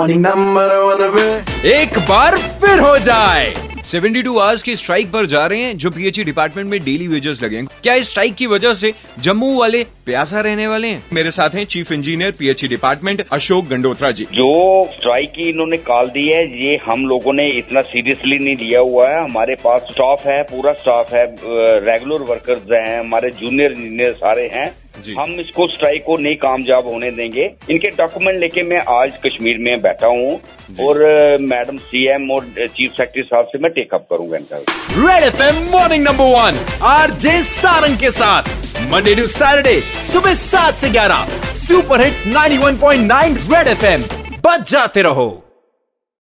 morning number one पे एक बार फिर हो जाए। 72 आवर्स की स्ट्राइक पर जा रहे हैं जो पीएचई डिपार्टमेंट में डेली वेजेस लगे हैं। क्या इस स्ट्राइक की वजह से जम्मू वाले प्यासा रहने वाले हैं? मेरे साथ हैं chief engineer PHE department Ashok Gandotra ji. जो स्ट्राइक की इन्होंने कॉल दी है ये हम लोगों ने इतना सीरियसली नहीं लिया हुआ है। हमारे पास स्टाफ है पूरा स्टाफ है रेगुलर वर्कर्स हैं हमारे जूनियर इंजीनियर सारे हैं। हम इसको स्ट्राइक को नहीं कामयाब होने देंगे। इनके डॉक्यूमेंट लेके मैं आज कश्मीर में बैठा हूँ और मैडम सीएम और चीफ सेक्रेटरी साहब से मैं टेकअप करूँगा इनका। Red FM morning number one RJ Sarang के साथ। मंडे टू सैटरडे सुबह सात से ग्यारह। सुपर हिट्स 91.9 रेड एफएम बच जाते रहो।